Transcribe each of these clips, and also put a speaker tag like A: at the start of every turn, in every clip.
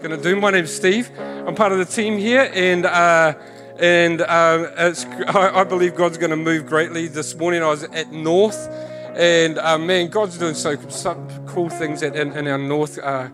A: Going to do. My name's Steve. I'm part of the team here, and uh, and uh, I, I, believe God's going to move greatly. This morning I was at North, and uh, man, God's doing so some cool things at, in, in, our North uh,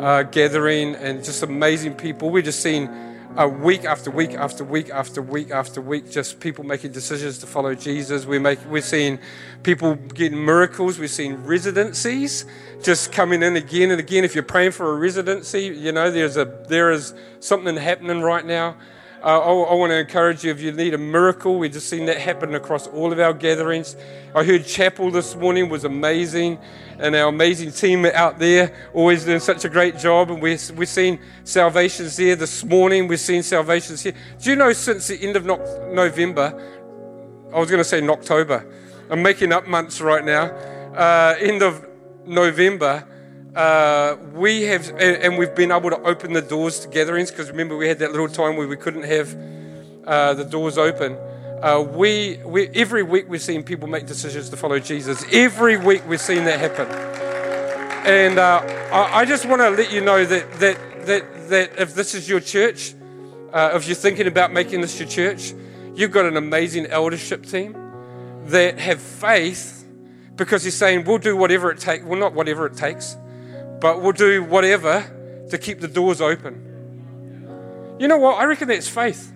A: uh, gathering, and just amazing people. We're just seeing uh, week after week after week after week after week, just people making decisions to follow Jesus. We're, make, we're seeing people getting miracles. We're seeing residencies just coming in again and again. If you're praying for a residency, you know, there's a, there is something happening right now. Uh, I, I, want to encourage you if you need a miracle, we've just seen that happen across all of our gatherings. I heard chapel this morning was amazing, and our amazing team out there always doing such a great job. And we're, we're seeing salvations there this morning. We're seeing salvations here. Do you know since the end of no- November, I was going to say in October, I'm making up months right now, uh, end of November, uh, we have, and we've been able to open the doors to gatherings because remember we had that little time where we couldn't have uh, the doors open. Uh, we, we, every week we've seen people make decisions to follow Jesus. Every week we've seen that happen. And uh, I, I, just want to let you know that, that, that, that if this is your church, uh, if you're thinking about making this your church, you've got an amazing eldership team that have faith because he's saying, we'll do whatever it takes. Well, not whatever it takes but we'll do whatever to keep the doors open. You know what? I reckon that's faith.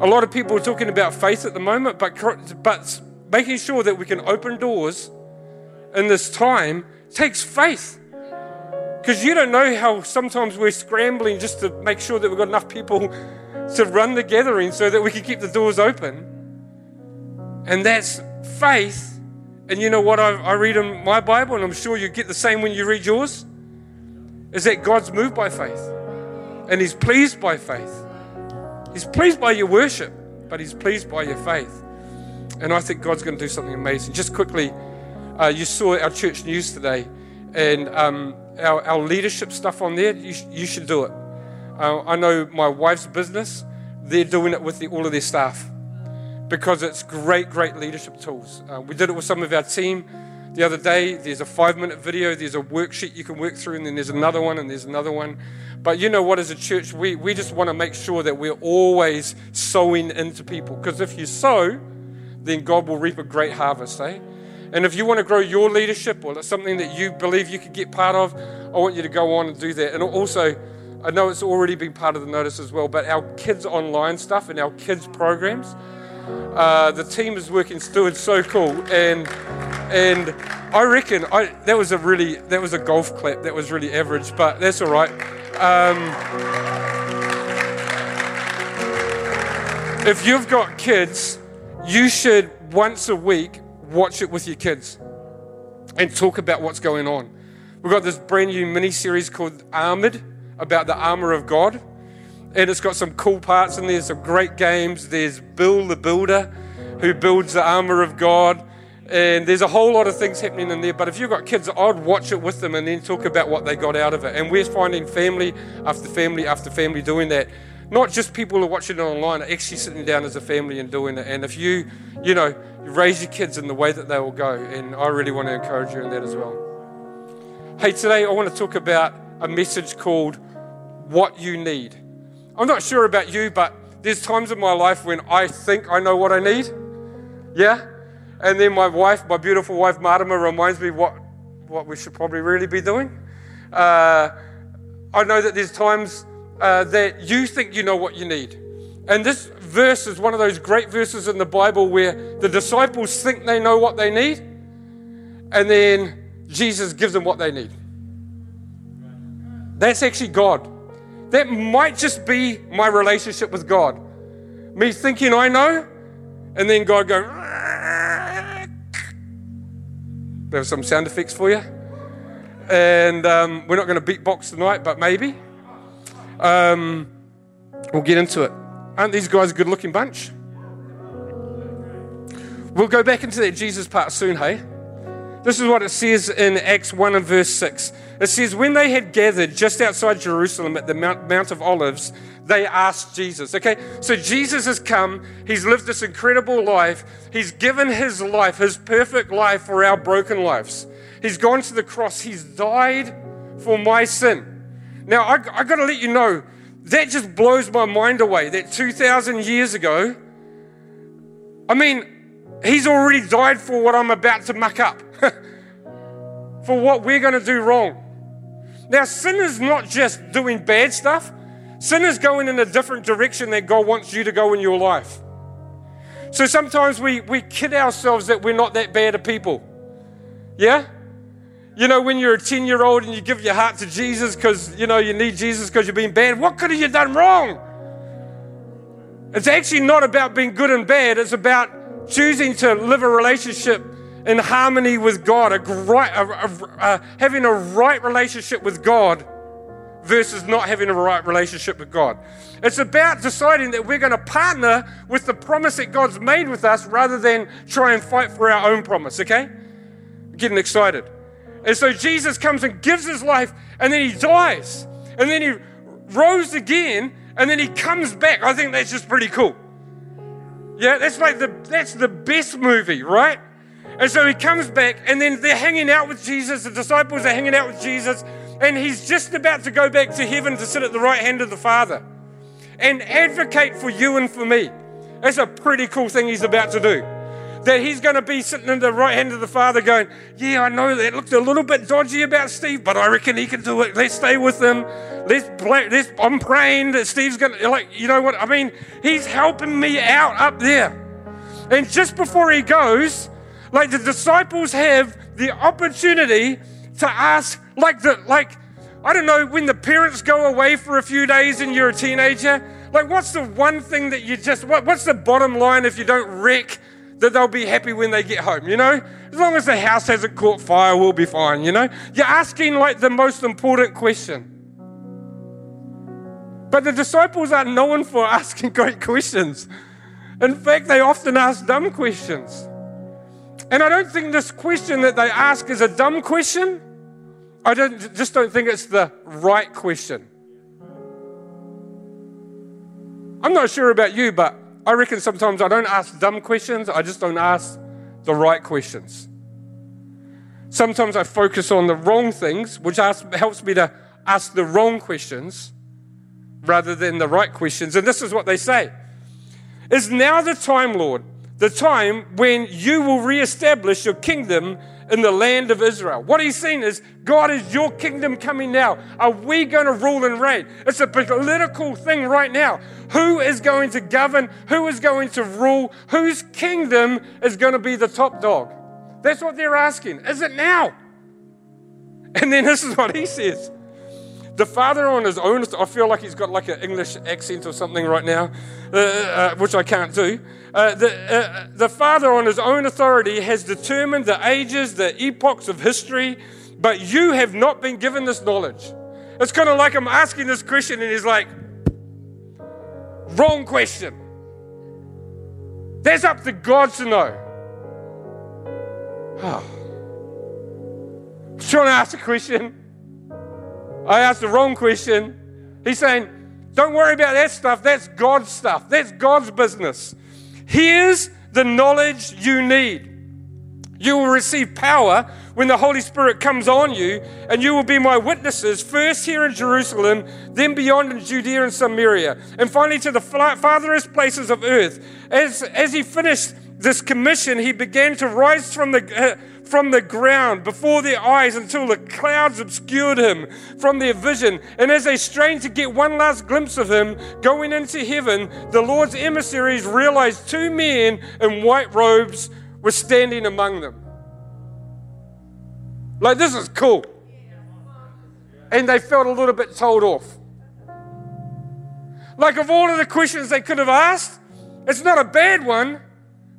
A: A lot of people are talking about faith at the moment, but, but making sure that we can open doors in this time takes faith. Because you don't know how sometimes we're scrambling just to make sure that we've got enough people to run the gathering so that we can keep the doors open. And that's faith and you know what I, I read in my Bible, and I'm sure you get the same when you read yours? Is that God's moved by faith. And He's pleased by faith. He's pleased by your worship, but He's pleased by your faith. And I think God's going to do something amazing. Just quickly, uh, you saw our church news today, and um, our, our, leadership stuff on there, you, sh- you should do it. Uh, I know my wife's business, they're doing it with the, all of their staff because it's great, great leadership tools. Uh, we did it with some of our team the other day. There's a five minute video, there's a worksheet you can work through, and then there's another one, and there's another one. But you know what, as a church, we, we just want to make sure that we're always sowing into people. Because if you sow, then God will reap a great harvest, eh? And if you want to grow your leadership or it's something that you believe you could get part of, I want you to go on and do that. And also, I know it's already been part of the notice as well, but our kids' online stuff and our kids' programs, uh, the team is working still. So cool, and and I reckon I, that was a really that was a golf clap. That was really average, but that's all right. Um, if you've got kids, you should once a week watch it with your kids and talk about what's going on. We've got this brand new mini series called Armored about the armor of God and it's got some cool parts in there, some great games. There's Bill the Builder, who builds the armor of God. And there's a whole lot of things happening in there. But if you've got kids, I'd watch it with them and then talk about what they got out of it. And we're finding family after family after family doing that. Not just people who are watching it online, actually sitting down as a family and doing it. And if you, you know, raise your kids in the way that they will go. And I really want to encourage you in that as well. Hey, today I want to talk about a message called What You Need. I'm not sure about you, but there's times in my life when I think I know what I need. Yeah? And then my wife, my beautiful wife, Martima, reminds me what, what we should probably really be doing. Uh, I know that there's times uh, that you think you know what you need. And this verse is one of those great verses in the Bible where the disciples think they know what they need, and then Jesus gives them what they need. That's actually God. That might just be my relationship with God. Me thinking I know, and then God going, there's some sound effects for you. And um, we're not going to beatbox tonight, but maybe. Um, we'll get into it. Aren't these guys a good looking bunch? We'll go back into that Jesus part soon, hey? This is what it says in Acts 1 and verse 6. It says, When they had gathered just outside Jerusalem at the Mount, of Olives, they asked Jesus. Okay, so Jesus has come. He's lived this incredible life. He's given his life, his perfect life, for our broken lives. He's gone to the cross. He's died for my sin. Now, I, I got to let you know, that just blows my mind away that 2,000 years ago, I mean, he's already died for what I'm about to muck up, for what we're going to do wrong. Now, sin is not just doing bad stuff, sin is going in a different direction that God wants you to go in your life. So sometimes we, we kid ourselves that we're not that bad of people. Yeah? You know, when you're a 10 year old and you give your heart to Jesus because, you know, you need Jesus because you've been bad, what could have you done wrong? It's actually not about being good and bad, it's about choosing to live a relationship in harmony with God, a, a, a, having a right relationship with God versus not having a right relationship with God. It's about deciding that we're going to partner with the promise that God's made with us rather than try and fight for our own promise, okay? Getting excited. And so Jesus comes and gives his life, and then he dies, and then he rose again, and then he comes back. I think that's just pretty cool. Yeah, that's like the that's the best movie, right? And so he comes back, and then they're hanging out with Jesus. The disciples are hanging out with Jesus, and he's just about to go back to heaven to sit at the right hand of the Father and advocate for you and for me. That's a pretty cool thing he's about to do. That he's going to be sitting in the right hand of the Father going, Yeah, I know that looked a little bit dodgy about Steve, but I reckon he can do it. Let's stay with him. Let's, let's I'm praying that Steve's going to, like, you know what? I mean, he's helping me out up there. And just before he goes, like the disciples have the opportunity to ask, like the like, I don't know, when the parents go away for a few days and you're a teenager, like what's the one thing that you just what, what's the bottom line if you don't wreck that they'll be happy when they get home, you know? As long as the house hasn't caught fire, we'll be fine, you know? You're asking like the most important question. But the disciples are known for asking great questions. In fact, they often ask dumb questions. And I don't think this question that they ask is a dumb question. I don't, just don't think it's the right question. I'm not sure about you, but I reckon sometimes I don't ask dumb questions, I just don't ask the right questions. Sometimes I focus on the wrong things, which ask, helps me to ask the wrong questions rather than the right questions. And this is what they say Is now the time, Lord, the time when you will reestablish your kingdom in the land of Israel. What he's saying is, God, is your kingdom coming now? Are we going to rule and reign? It's a political thing right now. Who is going to govern? Who is going to rule? Whose kingdom is going to be the top dog? That's what they're asking. Is it now? And then this is what he says. The father on his own, I feel like he's got like an English accent or something right now, uh, uh, which I can't do. Uh, the, uh, the Father, on his own authority, has determined the ages, the epochs of history, but you have not been given this knowledge. It's kind of like I'm asking this question, and he's like, wrong question. That's up to God to know. Oh. I'm trying to ask a question. I asked the wrong question. He's saying, don't worry about that stuff. That's God's stuff. That's God's business. Here's the knowledge you need. You will receive power when the Holy Spirit comes on you, and you will be my witnesses, first here in Jerusalem, then beyond in Judea and Samaria, and finally to the farthest places of earth. As, as he finished this commission, he began to rise from the. Uh, from the ground before their eyes until the clouds obscured him from their vision. And as they strained to get one last glimpse of him going into heaven, the Lord's emissaries realized two men in white robes were standing among them. Like, this is cool. And they felt a little bit told off. Like, of all of the questions they could have asked, it's not a bad one,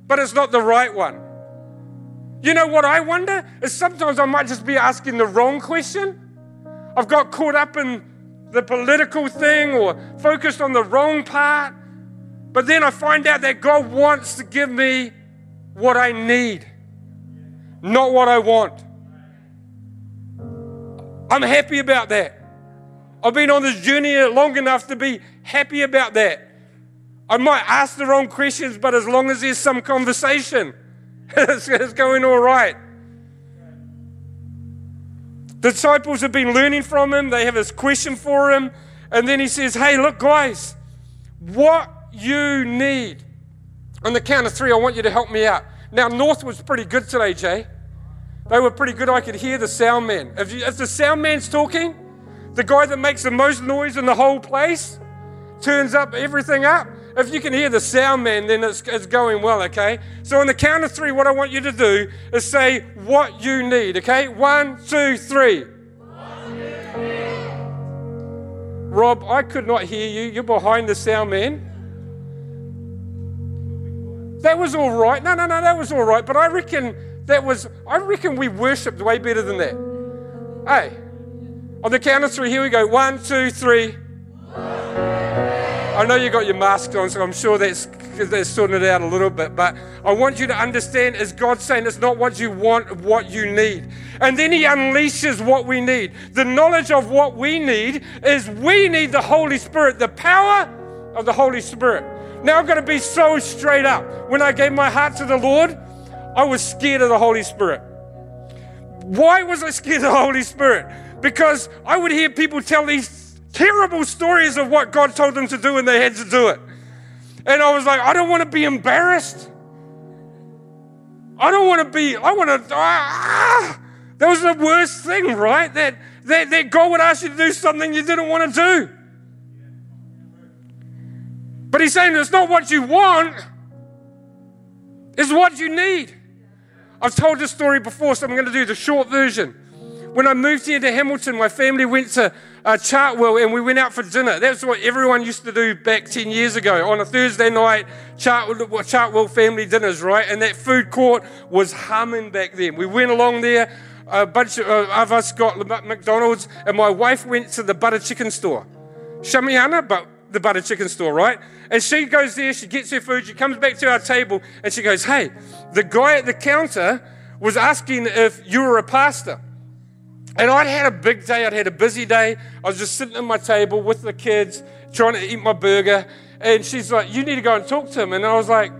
A: but it's not the right one. You know what I wonder? Is sometimes I might just be asking the wrong question. I've got caught up in the political thing or focused on the wrong part. But then I find out that God wants to give me what I need, not what I want. I'm happy about that. I've been on this journey long enough to be happy about that. I might ask the wrong questions, but as long as there's some conversation, it's, it's going all right. The disciples have been learning from him. They have this question for him. And then he says, Hey, look, guys, what you need. On the count of three, I want you to help me out. Now, North was pretty good today, Jay. They were pretty good. I could hear the sound man. If, you, if the sound man's talking, the guy that makes the most noise in the whole place turns up everything up. If you can hear the sound man, then it's, it's going well, okay? So on the count of three, what I want you to do is say what you need, okay? One, two, three. Rob, I could not hear you. You're behind the sound man. That was all right. No, no, no, that was all right. But I reckon that was, I reckon we worshipped way better than that. Hey, on the count of three, here we go. One, two, three. I know you got your mask on, so I'm sure that's that's sorting it out a little bit. But I want you to understand, is God saying it's not what you want, what you need, and then He unleashes what we need. The knowledge of what we need is we need the Holy Spirit, the power of the Holy Spirit. Now I'm going to be so straight up. When I gave my heart to the Lord, I was scared of the Holy Spirit. Why was I scared of the Holy Spirit? Because I would hear people tell these terrible stories of what God told them to do and they had to do it. And I was like, I don't want to be embarrassed. I don't want to be, I want to, ah, that was the worst thing, right? That, that, that God would ask you to do something you didn't want to do. But he's saying it's not what you want, it's what you need. I've told this story before, so I'm going to do the short version. When I moved here to Hamilton, my family went to uh, Chartwell and we went out for dinner. That's what everyone used to do back 10 years ago. On a Thursday night, Chartwell, Chartwell family dinners, right? And that food court was humming back then. We went along there, a bunch of, uh, of us got McDonald's, and my wife went to the butter chicken store. Shamiana, but the butter chicken store, right? And she goes there, she gets her food, she comes back to our table, and she goes, Hey, the guy at the counter was asking if you were a pastor. And I'd had a big day, I'd had a busy day. I was just sitting at my table with the kids, trying to eat my burger. And she's like, You need to go and talk to him. And I was like,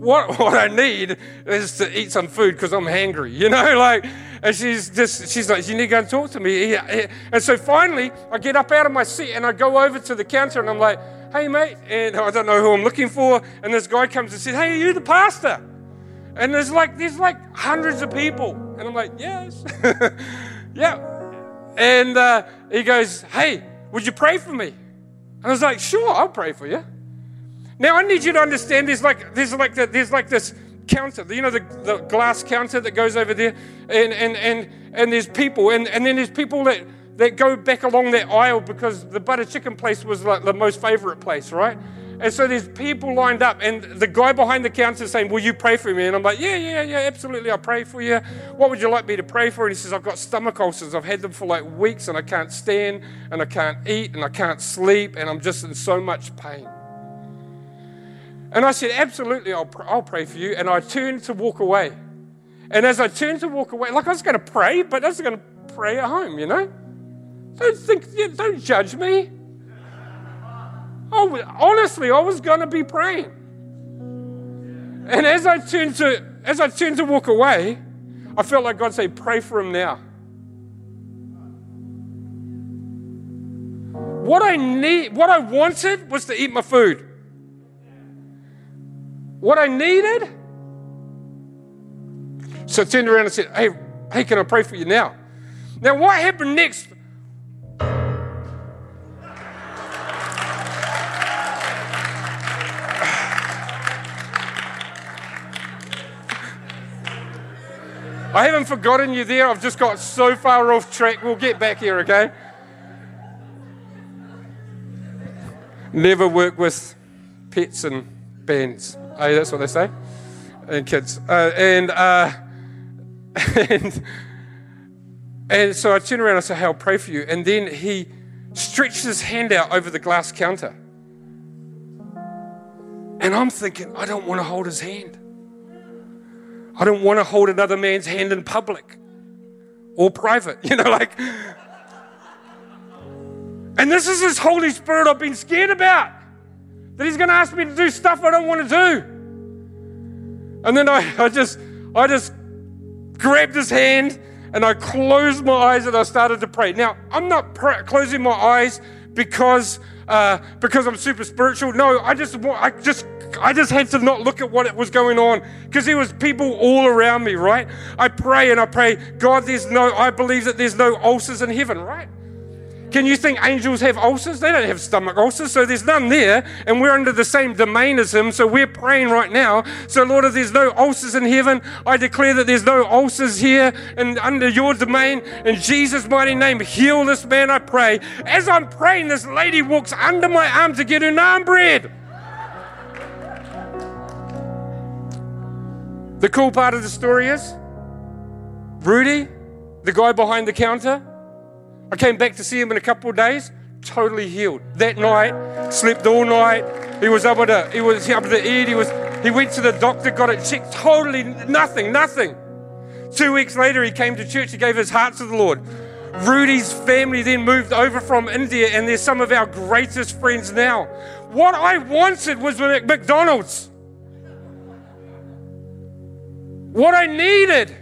A: what, what I need is to eat some food because I'm hungry, you know, like, and she's just, she's like, you need to go and talk to me. And so finally, I get up out of my seat and I go over to the counter and I'm like, hey, mate, and I don't know who I'm looking for. And this guy comes and says, hey, are you the pastor? And there's like, there's like hundreds of people. And I'm like, yes. yeah. And uh, he goes, hey, would you pray for me? And I was like, sure, I'll pray for you. Now I need you to understand there's like, there's like, the, there's like this counter, you know, the, the glass counter that goes over there. And, and, and, and there's people. And, and then there's people that, that go back along that aisle because the butter chicken place was like the most favorite place, right? And so there's people lined up, and the guy behind the counter is saying, Will you pray for me? And I'm like, Yeah, yeah, yeah, absolutely. I'll pray for you. What would you like me to pray for? And he says, I've got stomach ulcers. I've had them for like weeks, and I can't stand, and I can't eat, and I can't sleep, and I'm just in so much pain. And I said, Absolutely, I'll, pr- I'll pray for you. And I turned to walk away. And as I turned to walk away, like I was going to pray, but I was going to pray at home, you know? Don't think, don't judge me. Oh, honestly, I was going to be praying. And as I turned to as I turned to walk away, I felt like God say, "Pray for him now." What I need, what I wanted was to eat my food. What I needed. So I turned around and said, "Hey, hey, can I pray for you now?" Now, what happened next I haven't forgotten you there. I've just got so far off track. We'll get back here, okay? Never work with pets and bands. Hey, that's what they say. And kids. Uh, and, uh, and, and so I turn around and I say, Hey, I'll pray for you. And then he stretches his hand out over the glass counter. And I'm thinking, I don't want to hold his hand. I don't want to hold another man's hand in public or private, you know, like. And this is this Holy Spirit I've been scared about. That He's going to ask me to do stuff I don't want to do. And then I, I just, I just grabbed his hand and I closed my eyes and I started to pray. Now, I'm not pr- closing my eyes because uh, because I'm super spiritual. No, I just I just I just had to not look at what it was going on because there was people all around me, right? I pray and I pray, God, there's no, I believe that there's no ulcers in heaven, right? Can you think angels have ulcers? They don't have stomach ulcers, so there's none there, and we're under the same domain as Him, so we're praying right now. So, Lord, if there's no ulcers in heaven, I declare that there's no ulcers here and under your domain. In Jesus' mighty name, heal this man, I pray. As I'm praying, this lady walks under my arm to get her naan bread. The cool part of the story is Rudy, the guy behind the counter, I came back to see him in a couple of days, totally healed. That night, slept all night. He was able to, he was able to eat. He was, he went to the doctor, got it checked. Totally nothing, nothing. Two weeks later, he came to church. He gave his heart to the Lord. Rudy's family then moved over from India, and they're some of our greatest friends now. What I wanted was McDonald's. What I needed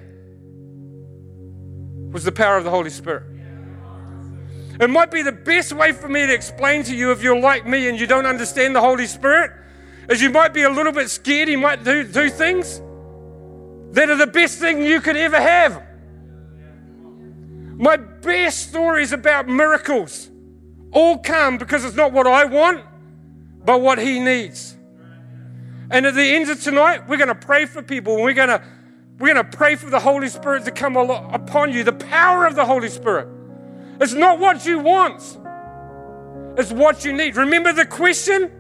A: was the power of the Holy Spirit. It might be the best way for me to explain to you if you're like me and you don't understand the Holy Spirit, is you might be a little bit scared. He might do, do things that are the best thing you could ever have. My best stories about miracles all come because it's not what I want, but what He needs. And at the end of tonight, we're going to pray for people. And we're going to we're going to pray for the Holy Spirit to come upon you, the power of the Holy Spirit. It's not what you want, it's what you need. Remember the question?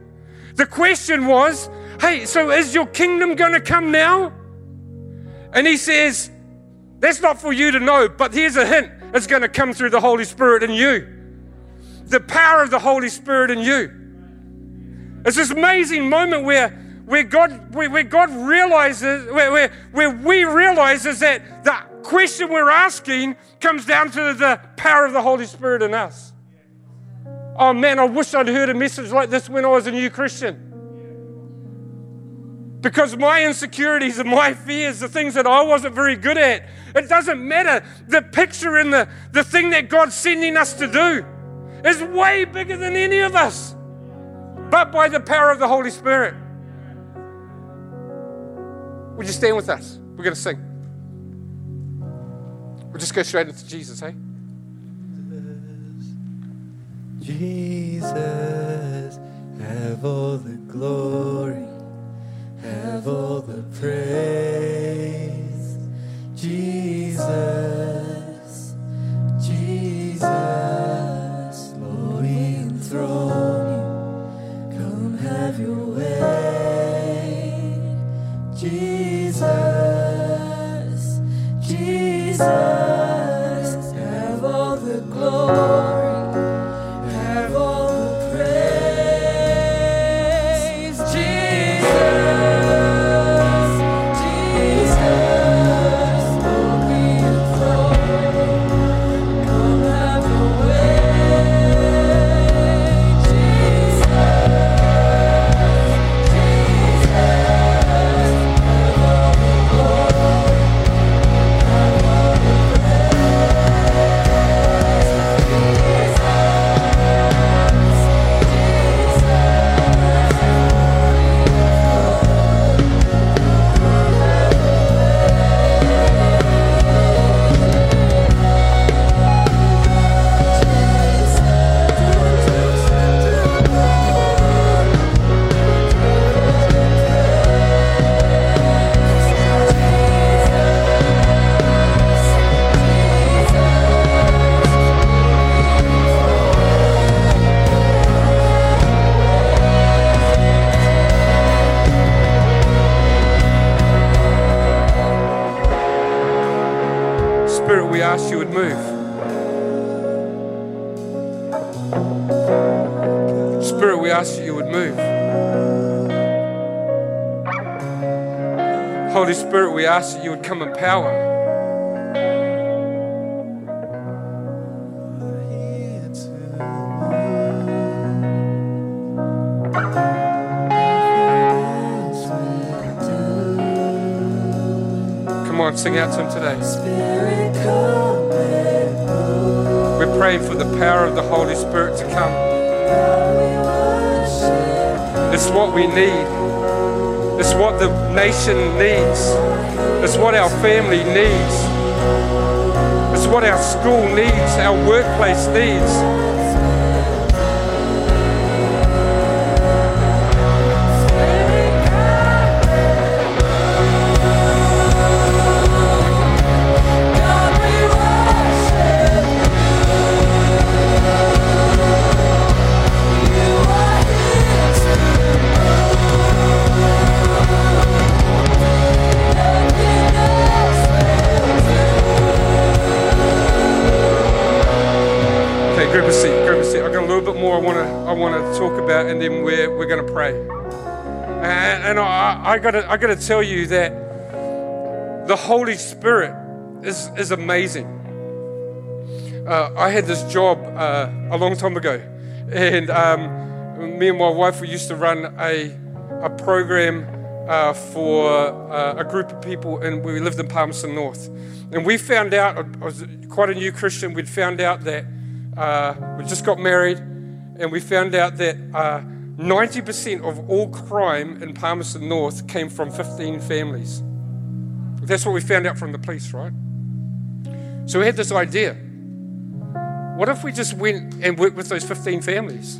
A: The question was, hey, so is your kingdom going to come now? And he says, that's not for you to know, but here's a hint it's going to come through the Holy Spirit in you. The power of the Holy Spirit in you. It's this amazing moment where, where, God, where, where God realizes, where, where, where we realize is that the question we're asking comes down to the power of the Holy Spirit in us. Oh man, I wish I'd heard a message like this when I was a new Christian. Because my insecurities and my fears, the things that I wasn't very good at, it doesn't matter. The picture and the, the thing that God's sending us to do is way bigger than any of us, but by the power of the Holy Spirit. Would you stand with us? We're going to sing. We'll just go straight into Jesus, hey?
B: Jesus, have all the glory, have all the praise. Jesus, Jesus,
A: ask that you would come in power. Come on, sing out to him today. We're praying for the power of the Holy Spirit to come. It's what we need. It's what the nation needs. It's what our family needs. It's what our school needs, our workplace needs. A seat, grab a seat. I've got a little bit more I want to I want to talk about, and then we're we're going to pray. And, and I, I gotta I gotta tell you that the Holy Spirit is is amazing. Uh, I had this job uh, a long time ago, and um, me and my wife we used to run a a program uh, for uh, a group of people, and we lived in Palmerston North. And we found out, I was quite a new Christian, we'd found out that uh, we just got married, and we found out that uh, 90% of all crime in Palmerston North came from 15 families. That's what we found out from the police, right? So we had this idea. What if we just went and worked with those 15 families?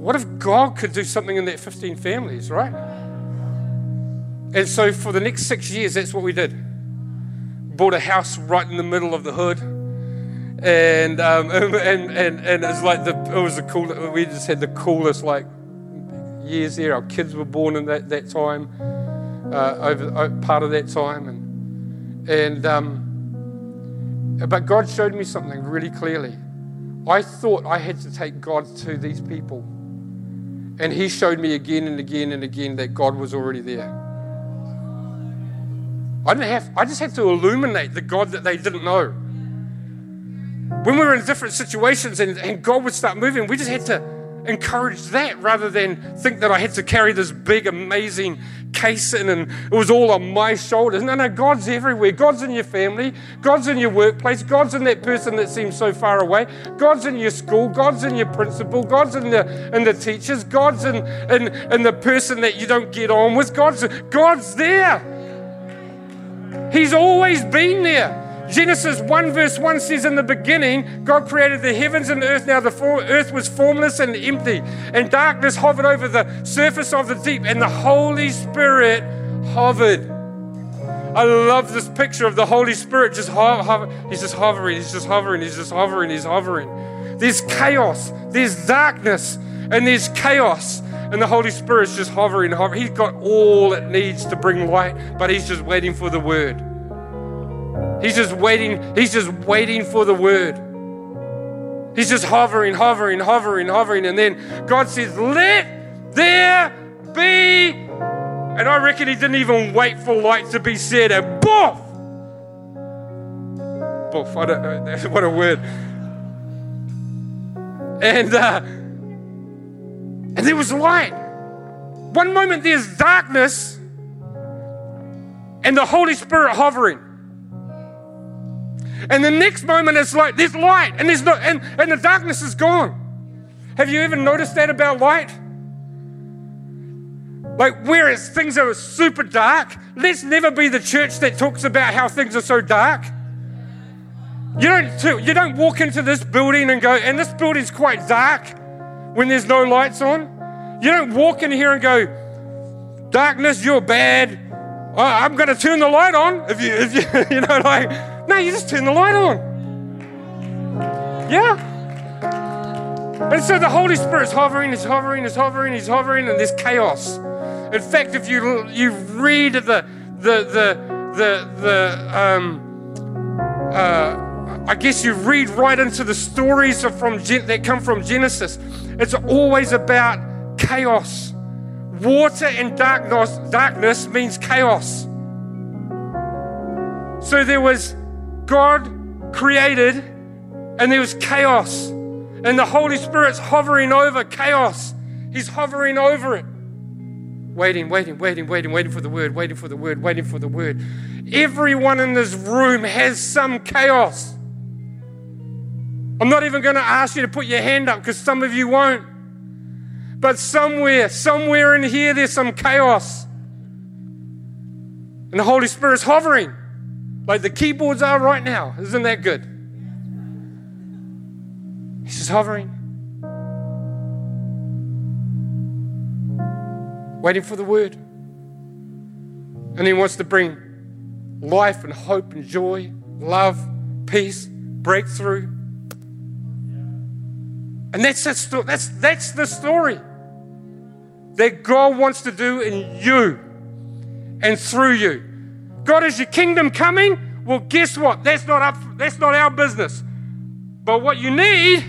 A: What if God could do something in that 15 families, right? And so for the next six years, that's what we did. Bought a house right in the middle of the hood. And, um, and, and, and it's like the, it was the cool, we just had the coolest like years there. Our kids were born in that, that time, uh, over, uh, part of that time. And, and, um, but God showed me something really clearly. I thought I had to take God to these people. And He showed me again and again and again that God was already there. I didn't have, I just had to illuminate the God that they didn't know. When we were in different situations and, and God would start moving, we just had to encourage that rather than think that I had to carry this big, amazing case in and it was all on my shoulders. No, no, God's everywhere. God's in your family. God's in your workplace. God's in that person that seems so far away. God's in your school. God's in your principal. God's in the in the teachers. God's in in, in the person that you don't get on with. God's God's there. He's always been there. Genesis 1 verse 1 says, In the beginning, God created the heavens and the earth. Now the earth was formless and empty, and darkness hovered over the surface of the deep, and the Holy Spirit hovered. I love this picture of the Holy Spirit just ho-. He's just hovering, he's just hovering, he's just hovering, he's hovering. There's chaos, there's darkness, and there's chaos. And the Holy Spirit's just hovering, hovering. He's got all it needs to bring light, but he's just waiting for the word. He's just waiting, he's just waiting for the word. He's just hovering, hovering, hovering, hovering. And then God says, Let there be. And I reckon he didn't even wait for light to be said. And boof! Boof, I don't know. What a word. And, uh, and there was light. One moment there's darkness and the Holy Spirit hovering. And the next moment it's like there's light and there's no and, and the darkness is gone. Have you ever noticed that about light? Like whereas things are super dark, let's never be the church that talks about how things are so dark. You don't you don't walk into this building and go, and this building's quite dark when there's no lights on. You don't walk in here and go, darkness, you're bad. I'm going to turn the light on. If you, if you, you know, like, no, you just turn the light on. Yeah. And so the Holy Spirit's hovering, he's hovering, he's hovering, he's hovering, and there's chaos. In fact, if you you read the the the the the um uh, I guess you read right into the stories from Gen- that come from Genesis. It's always about chaos. Water and darkness, darkness means chaos. So there was God created, and there was chaos, and the Holy Spirit's hovering over chaos. He's hovering over it. waiting, waiting, waiting, waiting, waiting for the word, waiting for the word, waiting for the word. Everyone in this room has some chaos. I'm not even going to ask you to put your hand up because some of you won't. But somewhere, somewhere in here, there's some chaos. And the Holy Spirit's hovering like the keyboards are right now. Isn't that good? He's just hovering, waiting for the word. And he wants to bring life and hope and joy, love, peace, breakthrough. And that's, that's, that's, that's the story that God wants to do in you and through you. God, is your kingdom coming? Well, guess what? That's not up, that's not our business. But what you need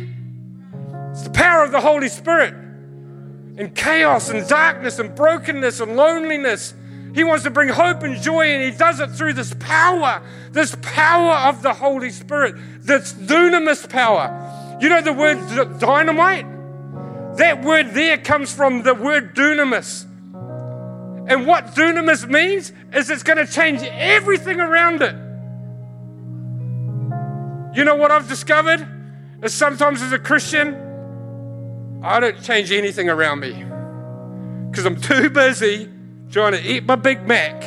A: is the power of the Holy Spirit. And chaos and darkness and brokenness and loneliness. He wants to bring hope and joy, and he does it through this power, this power of the Holy Spirit, this dunamis power. You know the word dynamite? That word there comes from the word dunamis. And what dunamis means is it's going to change everything around it. You know what I've discovered? Is sometimes as a Christian, I don't change anything around me because I'm too busy trying to eat my Big Mac.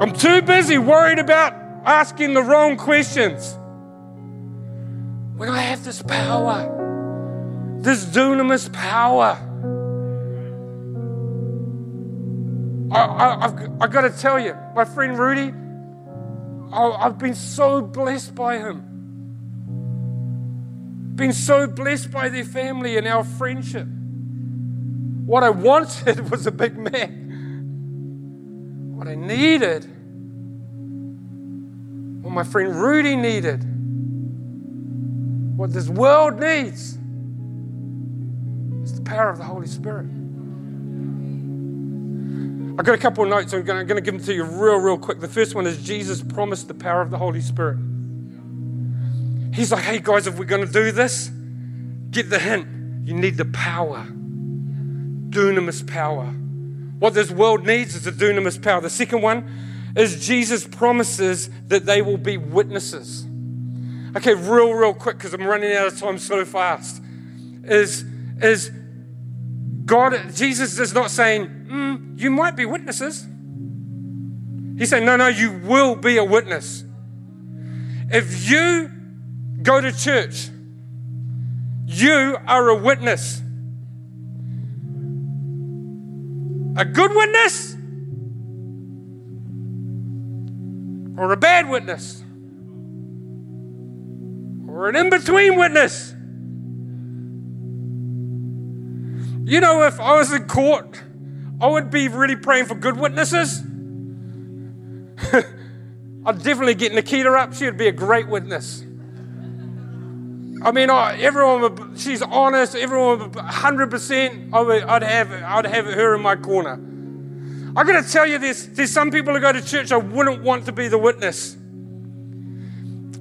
A: I'm too busy worried about asking the wrong questions. When I have this power, this dunamis power, I, have I've got to tell you, my friend Rudy, I, I've been so blessed by him. Been so blessed by their family and our friendship. What I wanted was a Big Mac. What I needed, what my friend Rudy needed, what this world needs, is the power of the Holy Spirit. I've got a couple of notes. I'm going, to, give them to you real, real quick. The first one is Jesus promised the power of the Holy Spirit. He's like, hey, guys, if we're going to do this, get the hint. You need the power, dunamis power. What this world needs is a dunamis power. The second one is Jesus promises that they will be witnesses. Okay, real, real quick, because I'm running out of time so fast. Is, is God, Jesus is not saying, mm, you might be witnesses. He's saying, no, no, you will be a witness. If you go to church, you are a witness. A good witness or a bad witness or an in between witness. You know, if I was in court, I would be really praying for good witnesses. I'd definitely get Nikita up. She would be a great witness. I mean, I, everyone, would, she's honest. Everyone, hundred percent. I would, I'd have, I'd have her in my corner. I got to tell you this: there's some people who go to church I wouldn't want to be the witness.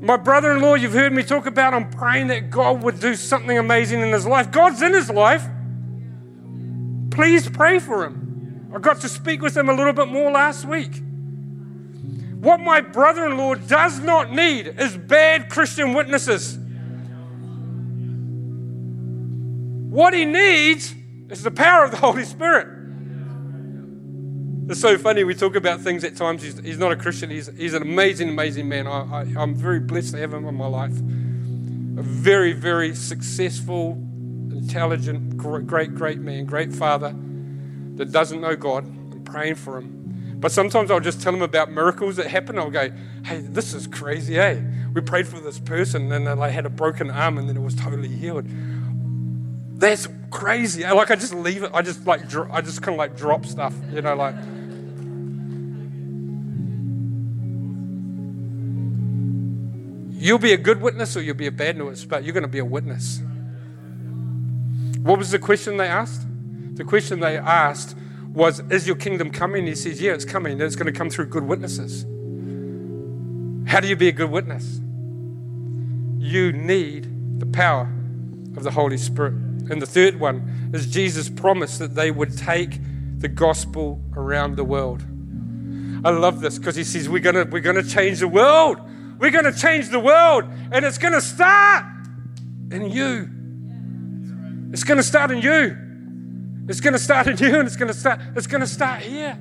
A: My brother-in-law, you've heard me talk about. I'm praying that God would do something amazing in his life. God's in his life. Please pray for him. I got to speak with him a little bit more last week. What my brother in law does not need is bad Christian witnesses. What he needs is the power of the Holy Spirit. It's so funny. We talk about things at times. He's, he's not a Christian. He's, he's an amazing, amazing man. I, I, I'm very blessed to have him in my life. A very, very successful, intelligent, great, great man, great father that doesn't know God. I'm praying for him. But sometimes I'll just tell him about miracles that happen. I'll go, hey, this is crazy, hey. We prayed for this person and then they had a broken arm and then it was totally healed. That's crazy. Like I just leave it. I just like, I just kind of like drop stuff, you know, like. You'll be a good witness or you'll be a bad witness, but you're going to be a witness. What was the question they asked? The question they asked was, Is your kingdom coming? He says, Yeah, it's coming. It's going to come through good witnesses. How do you be a good witness? You need the power of the Holy Spirit. And the third one is Jesus' promised that they would take the gospel around the world. I love this because he says, We're going we're gonna change the world. We're going to change the world. And it's going to start in you. It's going to start in you. It's going to start in you and it's going to start it's going to start here.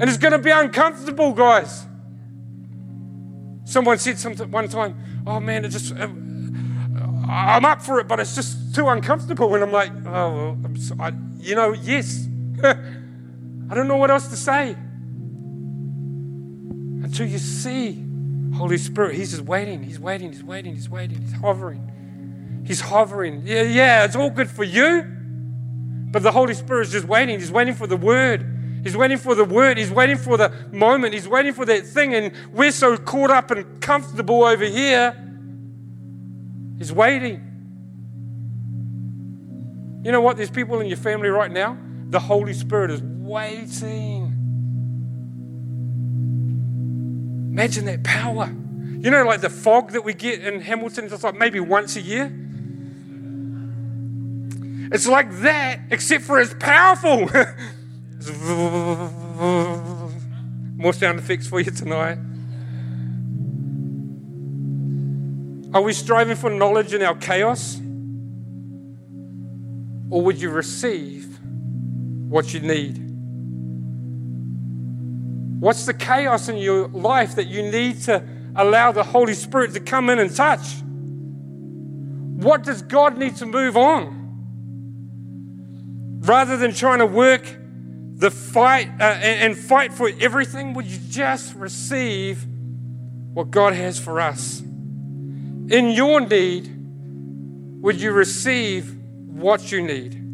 A: And it's going to be uncomfortable, guys. Someone said something one time, "Oh man, it just uh, I'm up for it, but it's just too uncomfortable." And I'm like, "Oh, well, so, I, you know, yes." I don't know what else to say. Until you see Holy Spirit, He's just waiting, He's waiting, He's waiting, He's waiting, He's hovering. He's hovering. Yeah, yeah, it's all good for you. But the Holy Spirit is just waiting. He's waiting for the word. He's waiting for the word. He's waiting for the moment. He's waiting for that thing. And we're so caught up and comfortable over here. He's waiting. You know what? There's people in your family right now. The Holy Spirit is waiting. Imagine that power. You know, like the fog that we get in Hamilton, it's like maybe once a year. It's like that, except for it's powerful. More sound effects for you tonight. Are we striving for knowledge in our chaos? Or would you receive what you need? What's the chaos in your life that you need to allow the Holy Spirit to come in and touch? What does God need to move on? Rather than trying to work the fight uh, and, and fight for everything, would you just receive what God has for us? In your need, would you receive what you need?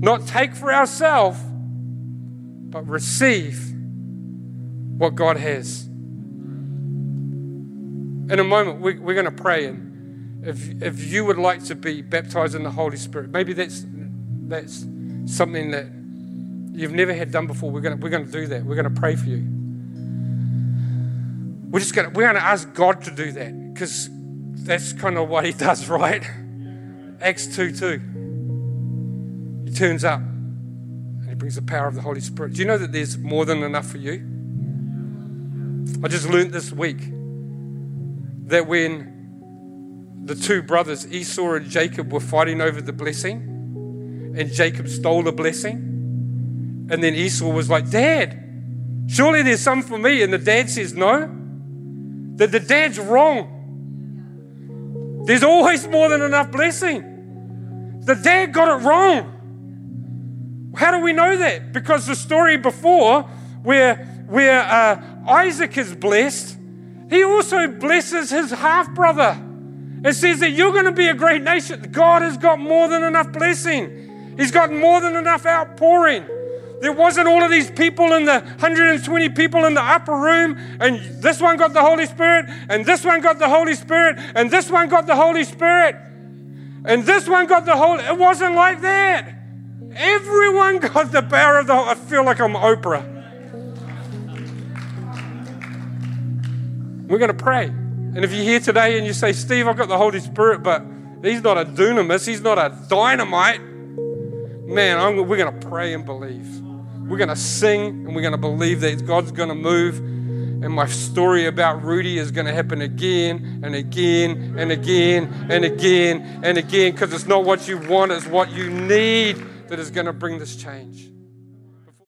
A: Not take for ourselves, but receive what God has. In a moment, we, we're going to pray, and if, if you would like to be baptized in the Holy Spirit, maybe that's, that's something that you've never had done before, we're going we're to do that. We're going to pray for you. We're just going to, we're going to ask God to do that because that's kind of what He does, right? Acts 2 2. He turns up and He brings the power of the Holy Spirit. Do you know that there's more than enough for you? I just learned this week that when the two brothers, Esau and Jacob, were fighting over the blessing, and Jacob stole the blessing. And then Esau was like, Dad, surely there's some for me. And the dad says, No. That the dad's wrong. There's always more than enough blessing. The dad got it wrong. How do we know that? Because the story before, where, where uh, Isaac is blessed, he also blesses his half brother. It says that you're going to be a great nation. God has got more than enough blessing. He's got more than enough outpouring. There wasn't all of these people in the 120 people in the upper room, and this one got the Holy Spirit, and this one got the Holy Spirit, and this one got the Holy Spirit, and this one got the Holy. It wasn't like that. Everyone got the power of the. I feel like I'm Oprah. We're going to pray. And if you're here today and you say, Steve, I've got the Holy Spirit, but he's not a dunamis, he's not a dynamite, man, I'm, we're going to pray and believe. We're going to sing and we're going to believe that God's going to move. And my story about Rudy is going to happen again and again and again and again and again because it's not what you want, it's what you need that is going to bring this change.